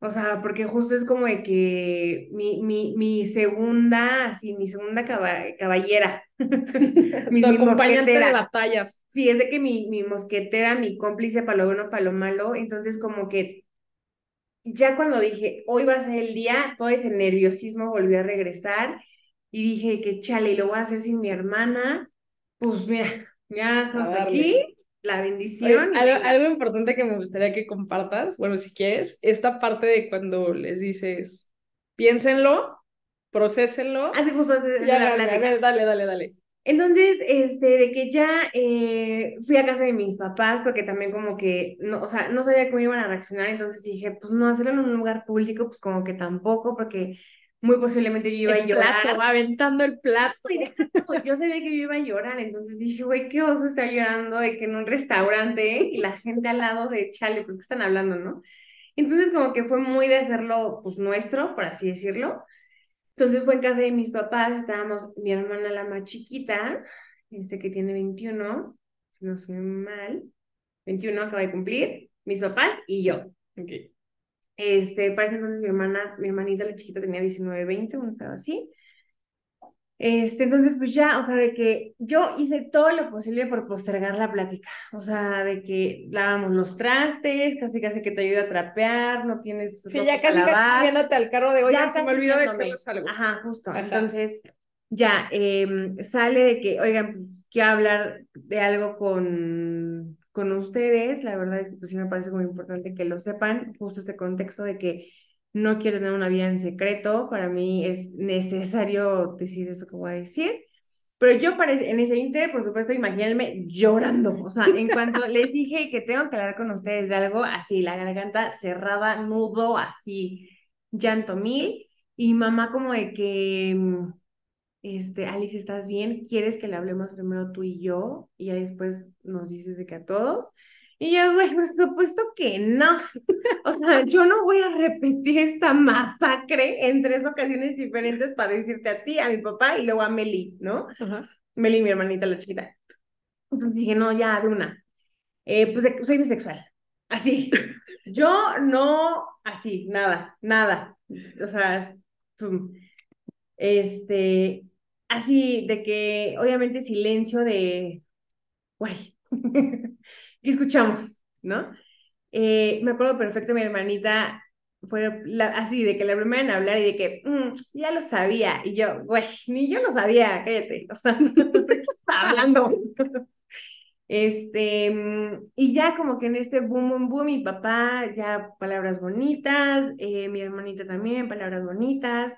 O sea, porque justo es como de que mi, mi, mi segunda, así, mi segunda caba- caballera, *laughs* mi, tu mi acompañante de mosquetera. batallas. Sí, es de que mi, mi mosquetera, mi cómplice para lo bueno, para lo malo, entonces como que ya cuando dije, hoy va a ser el día, todo ese nerviosismo volvió a regresar y dije que chale, lo voy a hacer sin mi hermana, pues mira, ya estamos aquí, la bendición. algo, algo importante que me gustaría que compartas, bueno, si quieres, esta parte de cuando les dices, piénsenlo, procesenlo, Así justo es y la ver, dale, dale, dale. Entonces, este, de que ya eh, fui a casa de mis papás, porque también como que, no, o sea, no sabía cómo iban a reaccionar, entonces dije, pues no, hacerlo en un lugar público, pues como que tampoco, porque muy posiblemente yo iba a El llorar. plato, aventando el plato. Y yo sabía que yo iba a llorar, entonces dije, güey, qué oso estar llorando de que en un restaurante y la gente al lado de chale, pues, ¿qué están hablando, no? Entonces como que fue muy de hacerlo pues nuestro, por así decirlo. Entonces fue en casa de mis papás, estábamos mi hermana la más chiquita, este que tiene 21, si no estoy mal, 21 acaba de cumplir, mis papás y yo. Okay. Este, para ese entonces mi hermana, mi hermanita la chiquita tenía 19, 20, un estaba así. Este, entonces, pues ya, o sea, de que yo hice todo lo posible por postergar la plática, o sea, de que lavamos los trastes, casi casi que te ayuda a trapear, no tienes Sí, ya casi casi subiéndote al carro de, oye, Ya se me olvidó decirles algo. Ajá, justo. Ajá. Entonces, ya em, sale de que, oigan, pues quiero hablar de algo con, con ustedes. La verdad es que pues sí me parece muy importante que lo sepan, justo este contexto de que no quiero tener una vida en secreto. Para mí es necesario decir eso que voy a decir. Pero yo parece, en ese inter, por supuesto, imagínenme llorando. O sea, en cuanto *laughs* les dije que tengo que hablar con ustedes de algo, así, la garganta cerrada, nudo, así, llanto mil. Y mamá como de que, este, Alice, ¿estás bien? ¿Quieres que le hablemos primero tú y yo? Y ya después nos dices de que a todos. Y yo, güey, por supuesto que no. *laughs* O sea, yo no voy a repetir esta masacre en tres ocasiones diferentes para decirte a ti, a mi papá y luego a Meli, ¿no? Meli, mi hermanita, la chiquita. Entonces dije, no, ya, de una. Eh, pues soy bisexual. Así. *laughs* Yo no, así, nada, nada. O sea, pum. este, así, de que, obviamente, silencio de, guay, *laughs* ¿qué escuchamos? ¿No? Eh, me acuerdo perfecto, mi hermanita fue así, de que la primera en hablar y de que, "Mm, ya lo sabía. Y yo, güey, ni yo lo sabía, cállate. O sea, *laughs* ¿de qué estás hablando? *laughs* Este, mm, y ya como que en este boom, boom, boom, mi papá ya palabras bonitas, eh, mi hermanita también, palabras bonitas.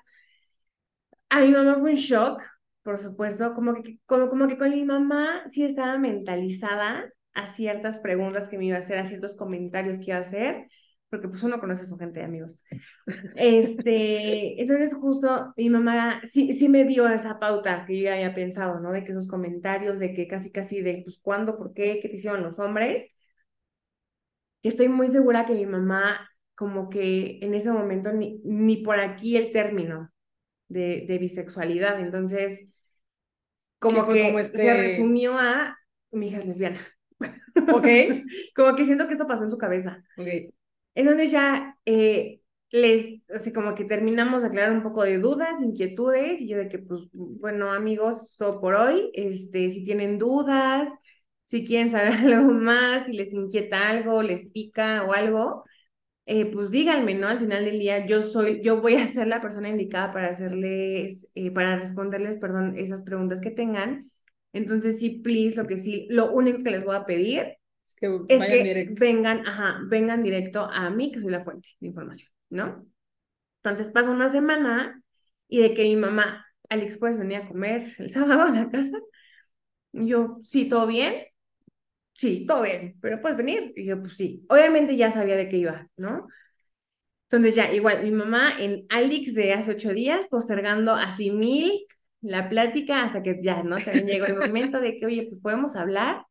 A mi mamá fue un shock, por supuesto, como que, como, como que con mi mamá sí estaba mentalizada a ciertas preguntas que me iba a hacer, a ciertos comentarios que iba a hacer, porque pues uno conoce a su gente, amigos. *laughs* Este, entonces justo mi mamá sí, sí me dio esa pauta que yo ya había pensado, ¿no? De que esos comentarios, de que casi, casi de, pues, ¿cuándo, por qué, qué te hicieron los hombres? Que estoy muy segura que mi mamá, como que en ese momento, ni, ni por aquí el término de, de bisexualidad, entonces, como que como se este- resumió a, mi hija es lesbiana. Ok. *laughs* Como que siento que eso pasó en su cabeza. Ok. Entonces ya eh, les, así como que terminamos de aclarar un poco de dudas, inquietudes, y yo de que, pues, bueno, amigos, todo por hoy, este, si tienen dudas, si quieren saber *laughs* algo más, si les inquieta algo, les pica o algo, eh, pues díganme, ¿no? Al final del día yo soy, yo voy a ser la persona indicada para hacerles, eh, para responderles, perdón, esas preguntas que tengan. Entonces sí, please, lo que sí, lo único que les voy a pedir Es que es que directo. vengan, ajá, vengan directo a mí, que soy la fuente de información, ¿no? Entonces pasa una semana y de que mi mamá, Alex, ¿puedes venir a comer el *laughs* sábado a la casa? Y yo, sí, ¿todo bien? Sí, todo bien, pero puedes venir. Y yo, pues sí. Obviamente ya sabía de qué iba, ¿no? Entonces ya, igual, mi mamá en Alex de hace ocho días, postergando así mil la plática hasta que ya, ¿no? También llegó el momento de que, oye, pues podemos hablar.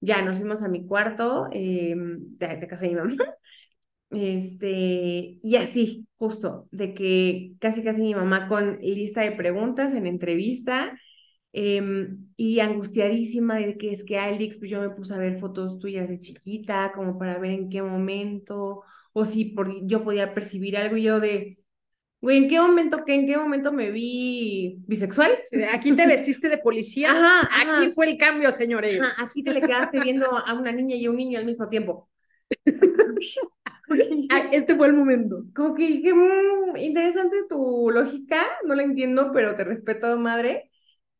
Ya nos fuimos a mi cuarto eh, de, de casa de mi mamá. *laughs* Este, y así, justo, de que casi casi mi mamá con lista de preguntas en entrevista em, y angustiadísima de que es que Alex, pues yo me puse a ver fotos tuyas de chiquita, como para ver en qué momento, o si por, yo podía percibir algo y yo de, güey, ¿en qué momento, qué, en qué momento me vi bisexual? Aquí te vestiste de policía. Ajá, Aquí ajá. fue el cambio, señores. Ajá, así te le quedaste viendo a una niña y a un niño al mismo tiempo. *laughs* Este fue el momento. Como que dije, "Mm, interesante tu lógica, no la entiendo, pero te respeto, madre.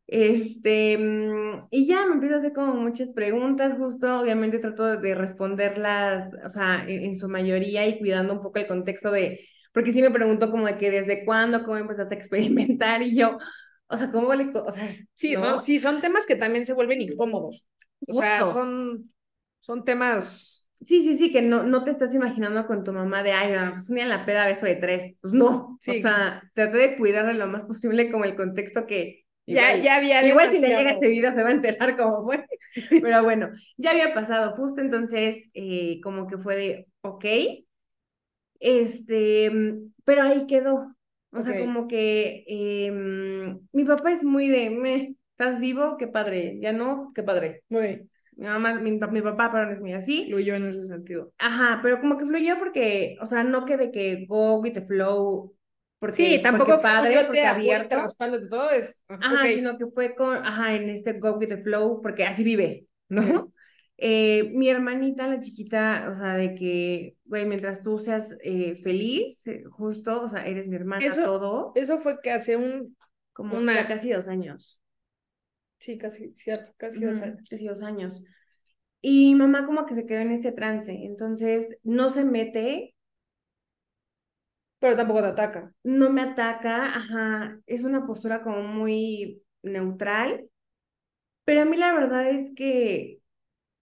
Este, mm, y ya me empiezo a hacer como muchas preguntas, justo, obviamente trato de responderlas, o sea, en, en su mayoría y cuidando un poco el contexto de, porque sí me preguntó como de que desde cuándo, cómo empezaste a experimentar y yo, o sea, cómo le, o sea, Sí, ¿no? son, sí, son temas que también se vuelven incómodos. O sea, son, son temas. Sí, sí, sí, que no, no te estás imaginando con tu mamá de, ay, mamá, pues día en la peda beso de tres. Pues no, o sea, traté de cuidarle lo más posible como el contexto que... Ya, igual- ya había. Igual si le llega este video se va a enterar cómo fue, *laughs* pero bueno, ya había pasado justo entonces, eh, como que fue de, ok, Este, pero ahí quedó. O sea, como que em, mi papá es muy de, "Meh, ¿estás vivo? Qué padre. Ya no, qué padre. Muy bien. Mi mamá, mi, mi papá, perdón, es muy así. Fluyó en ese sentido. Ajá, pero como que fluyó porque, o sea, no que de que go with the flow, porque, Sí, tampoco porque padre, fluyó, porque abierto. respalda de todo es. Ajá, ok. sino que fue con, ajá, en este go with the flow, porque así vive, ¿no? Eh, mi hermanita, la chiquita, o sea, de que, güey, mientras tú seas eh, feliz, eh, justo, o sea, eres mi hermana, Eso- todo, Eso fue que hace un. como una- casi dos años. Sí, casi, cierto, casi dos años. casi dos años. Y mamá como que se quedó en este trance, entonces no se mete, Pero tampoco te ataca. no me ataca, ajá, es una postura como muy neutral, pero a mí la verdad es que,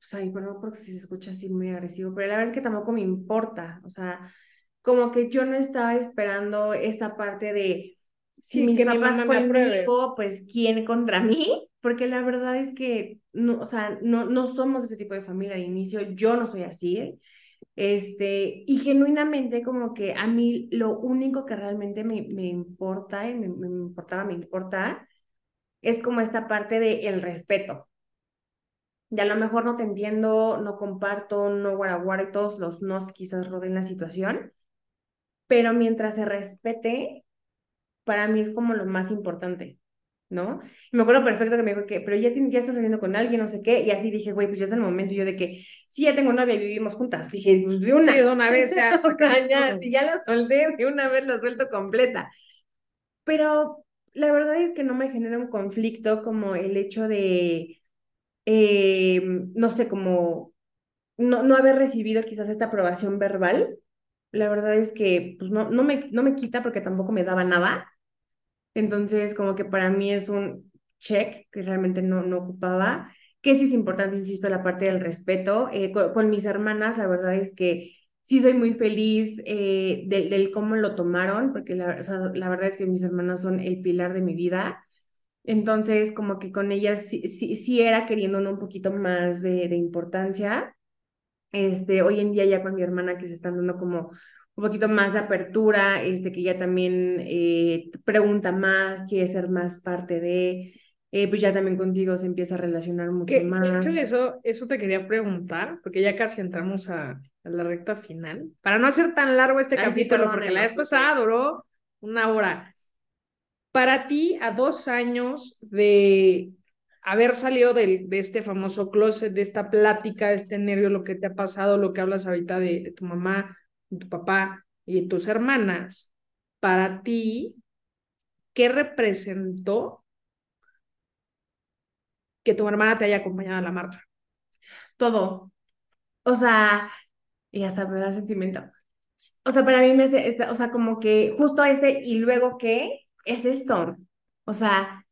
o sea, y perdón porque si se escucha así muy agresivo, pero la verdad es que tampoco me importa, o sea, como que yo no estaba esperando esta parte de si Sí, mis que mi papás apruebe. conmigo, pues quién contra mí, porque la verdad es que no, o sea, no, no somos ese tipo de familia de inicio, yo no soy así. Este, y genuinamente como que a mí lo único que realmente me, me importa y me, me importaba, me importa, es como esta parte de el respeto. Y a lo mejor no te entiendo, no comparto, no guaraguara y todos los nos que quizás rodeen la situación, pero mientras se respete, para mí es como lo más importante, ¿no? Y me acuerdo perfecto que me dijo que, pero ya, ya estás saliendo con alguien, no sé qué, y así dije, güey, pues ya es el momento, y yo de que, sí, ya tengo novia y vivimos juntas, dije, pues de una. Sí, de una vez ya. *laughs* O sea, ya, si ya la solté, de una vez la suelto completa. Pero la verdad es que no me genera un conflicto como el hecho de, eh, no sé, como no, no haber recibido quizás esta aprobación verbal. La verdad es que pues no, no me, no me quita porque tampoco me daba nada. Entonces, como que para mí es un check que realmente no, no ocupaba. Que sí es importante, insisto, la parte del respeto. Eh, con, mis hermanas, la verdad es que sí soy muy feliz eh, del, cómo lo tomaron, porque la verdad es que mis hermanas son el pilar de mi vida. Entonces, como que con ellas sí, sí, sí era queriendo un poquito más de, de importancia. Este, hoy en día ya con mi hermana que se están dando como un poquito más de apertura, este, que ya también eh, pregunta más, quiere ser más parte de, eh, pues ya también contigo se empieza a relacionar mucho Que, de más. hecho, eso, eso te quería preguntar, porque ya casi entramos a, a la recta final. Para no hacer tan largo este capítulo, porque la vez pasada duró una hora. Para ti, a dos años de haber salido del- de, este famoso closet, de esta plática, de este nervio, lo que te ha pasado, lo que hablas ahorita de, de tu mamá, de tu papá y tus hermanas, para ti, ¿qué representó que tu hermana te haya acompañado a la marcha? todo. O sea, y hasta me da sentimiento. O sea, para mí me hace, o sea, como que justo ese y luego qué es esto. O sea,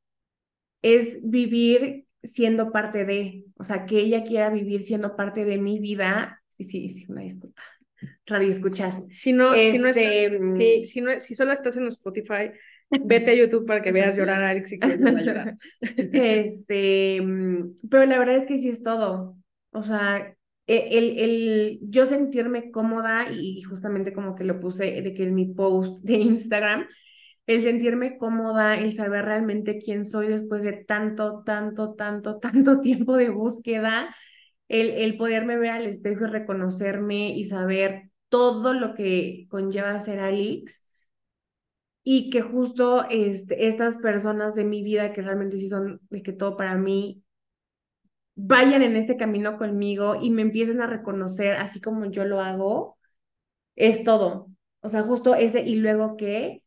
es vivir siendo parte de, o sea, que ella quiera vivir siendo parte de mi vida. Y sí, sí, una disculpa. Radio escuchas. Si no, si no Este, estás, mm. si, si no, si solo estás en Spotify, vete a YouTube para que veas llorar a Alex y que ella va a llorar. Este, mm, pero la verdad es que sí es todo. O sea, e- el, el yo sentirme cómoda y justamente como que lo puse de que en mi post de Instagram, el sentirme cómoda, el saber realmente quién soy después de tanto, tanto, tanto, tanto tiempo de búsqueda, el, el poderme ver al espejo y reconocerme y saber todo lo que conlleva ser Alix y que justo este, estas personas de mi vida que realmente sí son de que todo para mí vayan en este camino conmigo y me empiecen a reconocer así como yo lo hago, es todo. O sea, justo ese y luego qué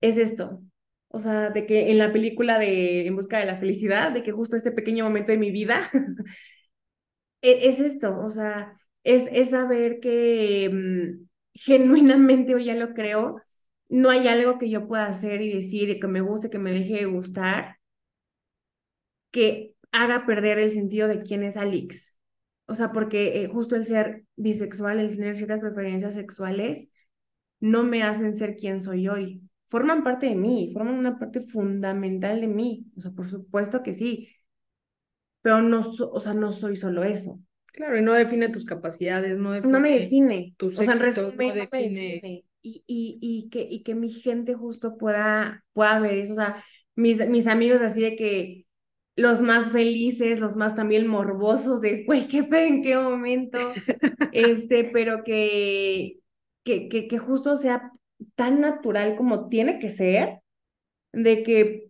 es esto. O sea, de que en la película de En busca de la felicidad, de que justo este pequeño momento de mi vida *laughs* es esto, o sea, es, es saber que mm, genuinamente, o ya lo creo, no hay algo que yo pueda hacer y decir que me guste, que me deje de gustar, que haga perder el sentido de quién es Alix. O sea, porque eh, justo el ser bisexual, el tener ciertas preferencias sexuales, no me hacen ser quien soy hoy. Forman parte de mí, forman una parte fundamental de mí. O sea, por supuesto que sí. Pero no, o sea, no soy solo eso. Claro, y no define tus capacidades, no define. No me define. tus o sea, en éxitos, resumen, no no me define. Y, y, y, que, y que mi gente justo pueda, pueda ver eso. O sea, mis, mis amigos así de que los más felices, los más también morbosos de, güey, qué pedo, en qué momento. este, *laughs* pero que, que, que, que justo sea tan natural como tiene que ser, de que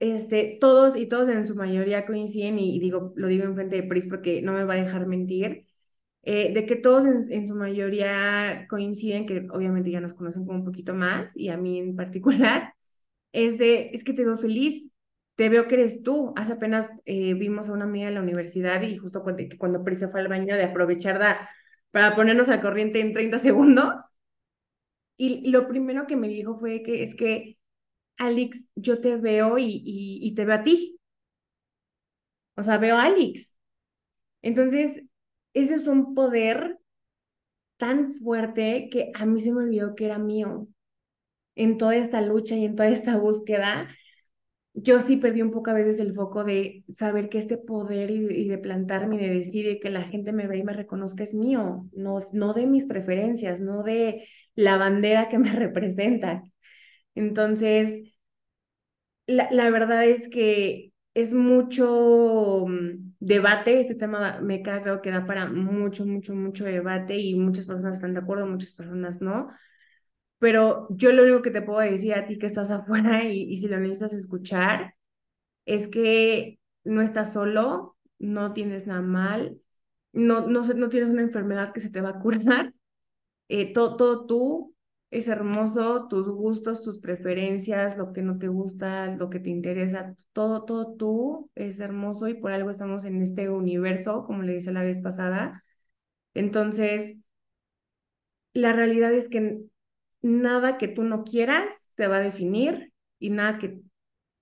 este, todos y todos en su mayoría coinciden, y, digo, lo digo en frente de Pris porque no me va a dejar mentir, eh, de que todos en, en su mayoría coinciden, que obviamente ya nos conocen como un poquito más, y a mí en particular, *laughs* es de, es que te veo feliz, te veo que eres tú. Hace apenas eh, vimos a una amiga en la universidad y justo cuando, cuando Pris se fue al baño de aprovechar da- para ponernos al corriente en 30 segundos, y lo primero que me dijo fue que es que, Alex, yo te veo y, y, te veo a ti. O sea, veo a Alex. Entonces, ese es un poder tan fuerte que a mí se me olvidó que era mío. En toda esta lucha y en toda esta búsqueda, yo sí perdí un poco a veces el foco de saber que este poder y, de plantarme y de decir que la gente me ve y me reconozca es mío, no, no de mis preferencias, no de la bandera que me *laughs* representa. Entonces, la, la verdad es que es mucho mm, debate, este tema me queda claro que da para mucho, mucho, mucho debate y muchas personas están de acuerdo, muchas personas no. Pero yo lo único que te puedo decir a ti que estás *laughs* afuera y, y si lo necesitas escuchar, es que no estás solo, no tienes nada mal, no, no, no tienes una enfermedad que se te va a curar, eh, todo, todo tú es hermoso, tus gustos, tus preferencias, lo que no te gusta, lo que te interesa, todo, todo tú es hermoso y por algo estamos en este universo, como le decía la vez pasada. Entonces, la realidad es que nada que tú no quieras te va a definir y nada que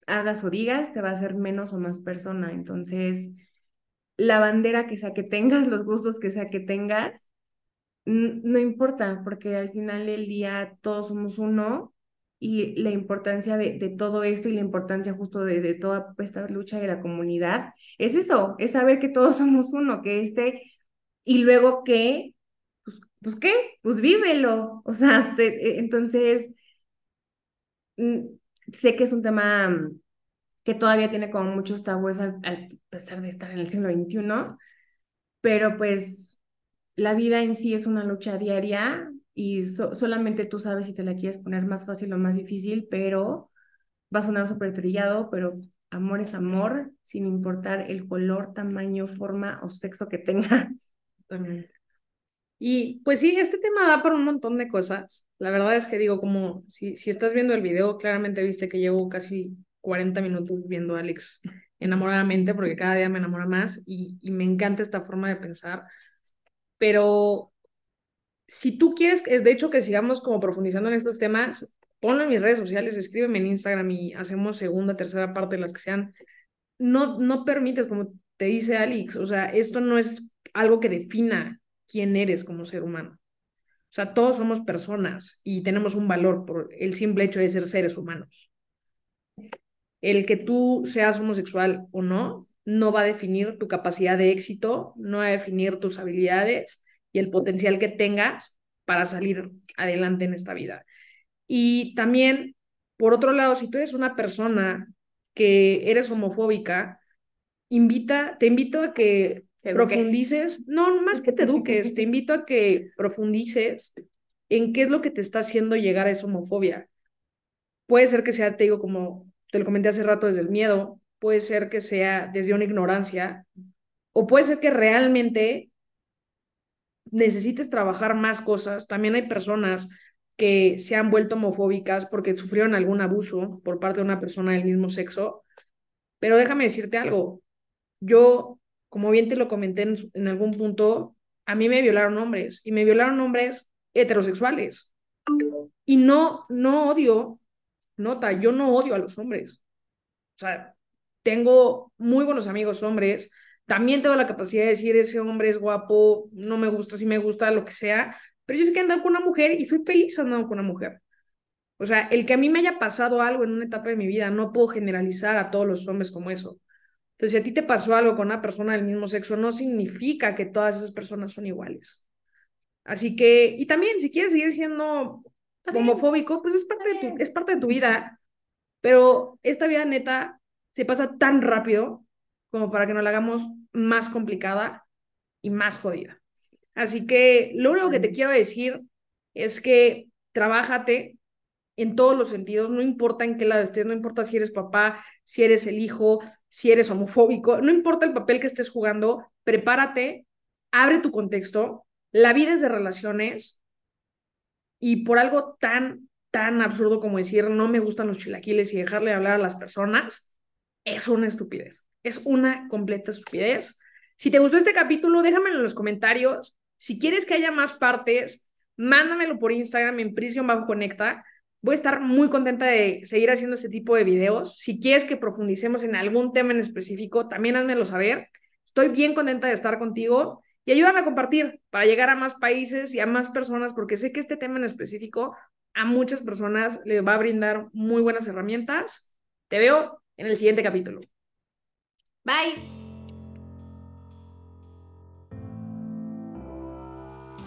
hagas o digas te va a hacer menos o más persona. Entonces, la bandera que sea que tengas, *laughs* los gustos que sea que tengas, no importa, porque al final del día todos somos uno y la importancia de, todo esto y la importancia justo de, toda esta lucha de la comunidad es eso, es saber que todos *laughs* somos uno, que este, y luego que, pues, pues qué, pues vívelo, o sea, eh, entonces, sé que es un tema mm, que todavía tiene como muchos tabúes al, al pesar de estar en el siglo XXI, pero pues la vida en sí es una lucha diaria y so- solamente tú sabes si te la quieres poner más fácil o más difícil, pero va a sonar súper trillado, pero amor es amor, sin importar el color, tamaño, forma o sexo que tenga. Y pues sí, este tema da para un montón de cosas. La verdad es que digo, como si, si estás viendo el video, claramente viste que llevo casi 40 minutos viendo a Alex enamoradamente, porque cada día me enamora más y me encanta esta forma de pensar. Pero si tú quieres, que- de hecho, que sigamos como profundizando en estos temas, ponlo en mis redes sociales, escríbeme en Instagram y hacemos segunda, tercera parte de las que sean. No, no permites, como te dice Alex, o sea, esto no es algo que defina quién eres como ser humano. O sea, todos somos personas y tenemos un valor por el simple hecho de ser seres humanos. El que tú seas homosexual o no, no va a definir tu capacidad de éxito, no va a definir tus habilidades y el potencial que tengas para salir adelante en esta vida. Y también, por otro lado, si tú eres una persona que eres homofóbica, invita, te invito a que Te eduques. profundices, no, más que te eduques, te invito a que profundices en qué es lo que te está haciendo llegar a esa homofobia. Puede ser que sea, te digo, como te lo comenté hace rato, desde el miedo, puede ser que sea desde una ignorancia, o puede ser que realmente necesites trabajar más cosas. También hay personas que se han vuelto homofóbicas porque sufrieron algún abuso por parte de una persona del mismo sexo. Pero déjame decirte algo, yo, como bien te lo comenté en, algún punto, a mí me violaron hombres y me violaron hombres heterosexuales. Y no, no odio, nota, yo no odio a los hombres. O sea, tengo muy buenos amigos hombres, también tengo la capacidad de decir ese hombre es guapo, no me gusta, si me gusta, lo que sea, pero yo sé que ando con una mujer y soy feliz andando con una mujer. O sea, el que a mí me haya pasado algo en una etapa de mi vida, no puedo generalizar a todos los hombres como eso. Entonces, si a ti te pasó algo con una persona del mismo sexo, no significa que todas esas personas son iguales. Así que, y también, si quieres seguir siendo homofóbico, pues es parte, de tu, es parte de tu vida. Pero esta vida neta se pasa tan rápido como para que nos la hagamos más complicada y más jodida. Así que lo único que te quiero decir es que trabájate en todos los sentidos, no importa en qué lado estés, no importa si eres papá, si eres el hijo, si eres homofóbico, no importa el papel que estés jugando, prepárate, abre tu contexto, la vida es de relaciones y por algo tan, tan absurdo como decir no me gustan los chilaquiles y dejarle hablar a las personas, es una estupidez, es una completa estupidez. Si te gustó este capítulo, déjamelo en los comentarios. Si quieres que haya más partes, mándamelo por Instagram en prisión bajo conecta. Voy a estar muy contenta de seguir haciendo este tipo de videos. Si quieres que profundicemos en algún tema en específico, también házmelo saber. Estoy bien contenta de estar contigo y ayúdame a compartir para llegar a más países y a más personas, porque sé que este tema en específico a muchas personas les va a brindar muy buenas herramientas. Te veo en el siguiente capítulo. Bye.